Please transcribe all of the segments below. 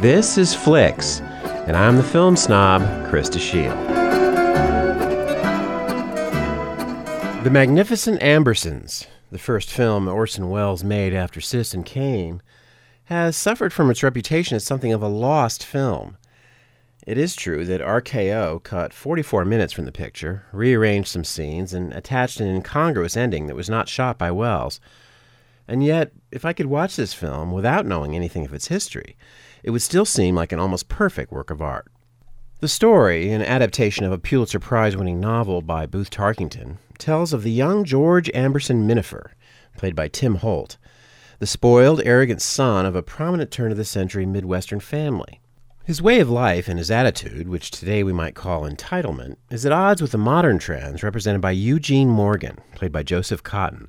This is Flicks, and I'm the film snob, Krista Shield. The Magnificent Ambersons, the first film Orson Welles made after Citizen Kane, has suffered from its reputation as something of a lost film. It is true that RKO cut 44 minutes from the picture, rearranged some scenes, and attached an incongruous ending that was not shot by Welles. And yet, if I could watch this film without knowing anything of its history, it would still seem like an almost perfect work of art. The story, an adaptation of a Pulitzer Prize winning novel by Booth Tarkington, tells of the young George Amberson Minafer, played by Tim Holt, the spoiled, arrogant son of a prominent turn of the century Midwestern family. His way of life and his attitude, which today we might call entitlement, is at odds with the modern trends represented by Eugene Morgan, played by Joseph Cotten,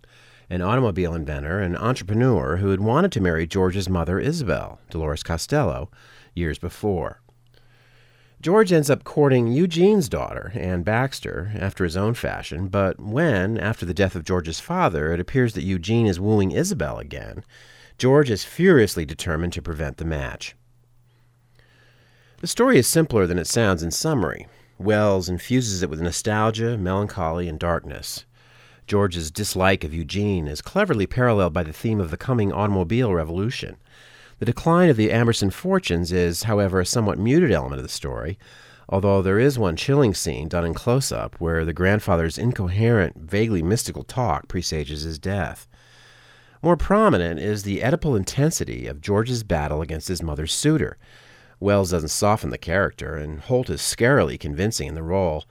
an automobile inventor and entrepreneur who had wanted to marry George's mother, Isabel, Dolores Costello, years before. George ends up courting Eugene's daughter, Anne Baxter, after his own fashion, but when, after the death of George's father, it appears that Eugene is wooing Isabel again, George is furiously determined to prevent the match. The story is simpler than it sounds in summary. Welles infuses it with nostalgia, melancholy, and darkness. George's dislike of Eugene is cleverly paralleled by the theme of the coming automobile revolution. The decline of the Amberson fortunes is, however, a somewhat muted element of the story, although there is one chilling scene done in close up where the grandfather's incoherent, vaguely mystical talk presages his death. More prominent is the Oedipal intensity of George's battle against his mother's suitor. Welles doesn't soften the character, and Holt is scarily convincing in the role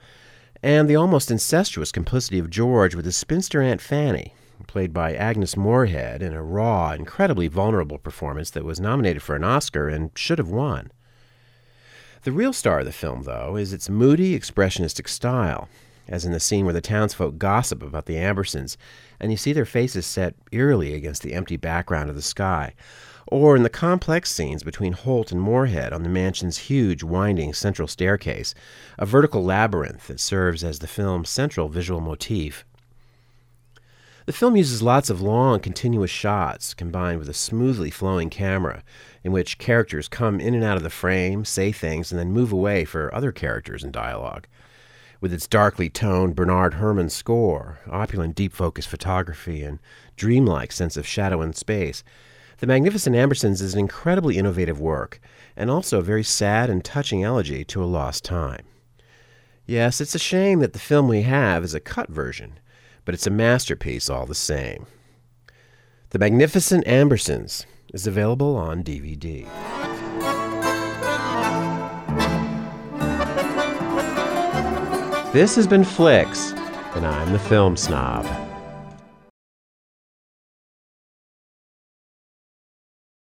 and the almost incestuous complicity of George with his spinster Aunt Fanny, played by Agnes Moorehead in a raw, incredibly vulnerable performance that was nominated for an Oscar and should have won. The real star of the film, though, is its moody, expressionistic style, as in the scene where the townsfolk gossip about the Ambersons, and you see their faces set eerily against the empty background of the sky, or in the complex scenes between Holt and Moorehead on the mansion's huge, winding central staircase, a vertical labyrinth that serves as the film's central visual motif. The film uses lots of long, continuous shots combined with a smoothly flowing camera in which characters come in and out of the frame, say things, and then move away for other characters and dialogue. With its darkly toned Bernard Herrmann score, opulent deep focus photography, and dreamlike sense of shadow and space, the Magnificent Ambersons is an incredibly innovative work, and also a very sad and touching elegy to a lost time. Yes, it's a shame that the film we have is a cut version, but it's a masterpiece all the same. The Magnificent Ambersons is available on DVD. This has been Flicks, and I'm the film snob.